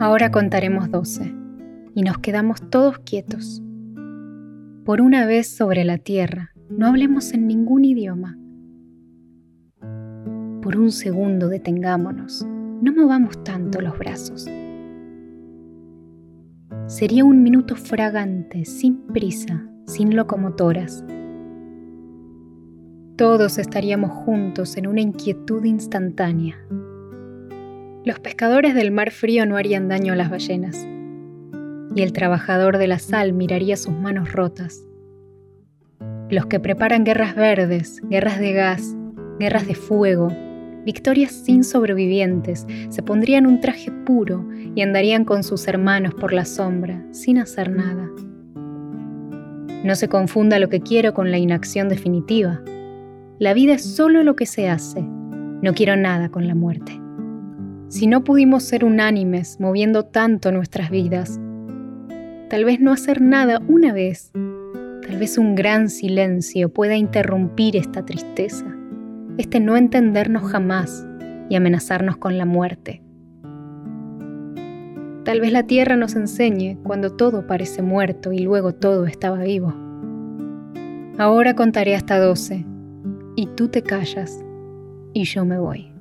Ahora contaremos doce y nos quedamos todos quietos. Por una vez sobre la tierra, no hablemos en ningún idioma. Por un segundo detengámonos, no movamos tanto los brazos. Sería un minuto fragante, sin prisa, sin locomotoras. Todos estaríamos juntos en una inquietud instantánea. Los pescadores del mar frío no harían daño a las ballenas, y el trabajador de la sal miraría sus manos rotas. Los que preparan guerras verdes, guerras de gas, guerras de fuego, victorias sin sobrevivientes, se pondrían un traje puro y andarían con sus hermanos por la sombra, sin hacer nada. No se confunda lo que quiero con la inacción definitiva. La vida es solo lo que se hace. No quiero nada con la muerte. Si no pudimos ser unánimes moviendo tanto nuestras vidas, tal vez no hacer nada una vez, tal vez un gran silencio pueda interrumpir esta tristeza este no entendernos jamás y amenazarnos con la muerte. Tal vez la tierra nos enseñe cuando todo parece muerto y luego todo estaba vivo. Ahora contaré hasta doce y tú te callas y yo me voy.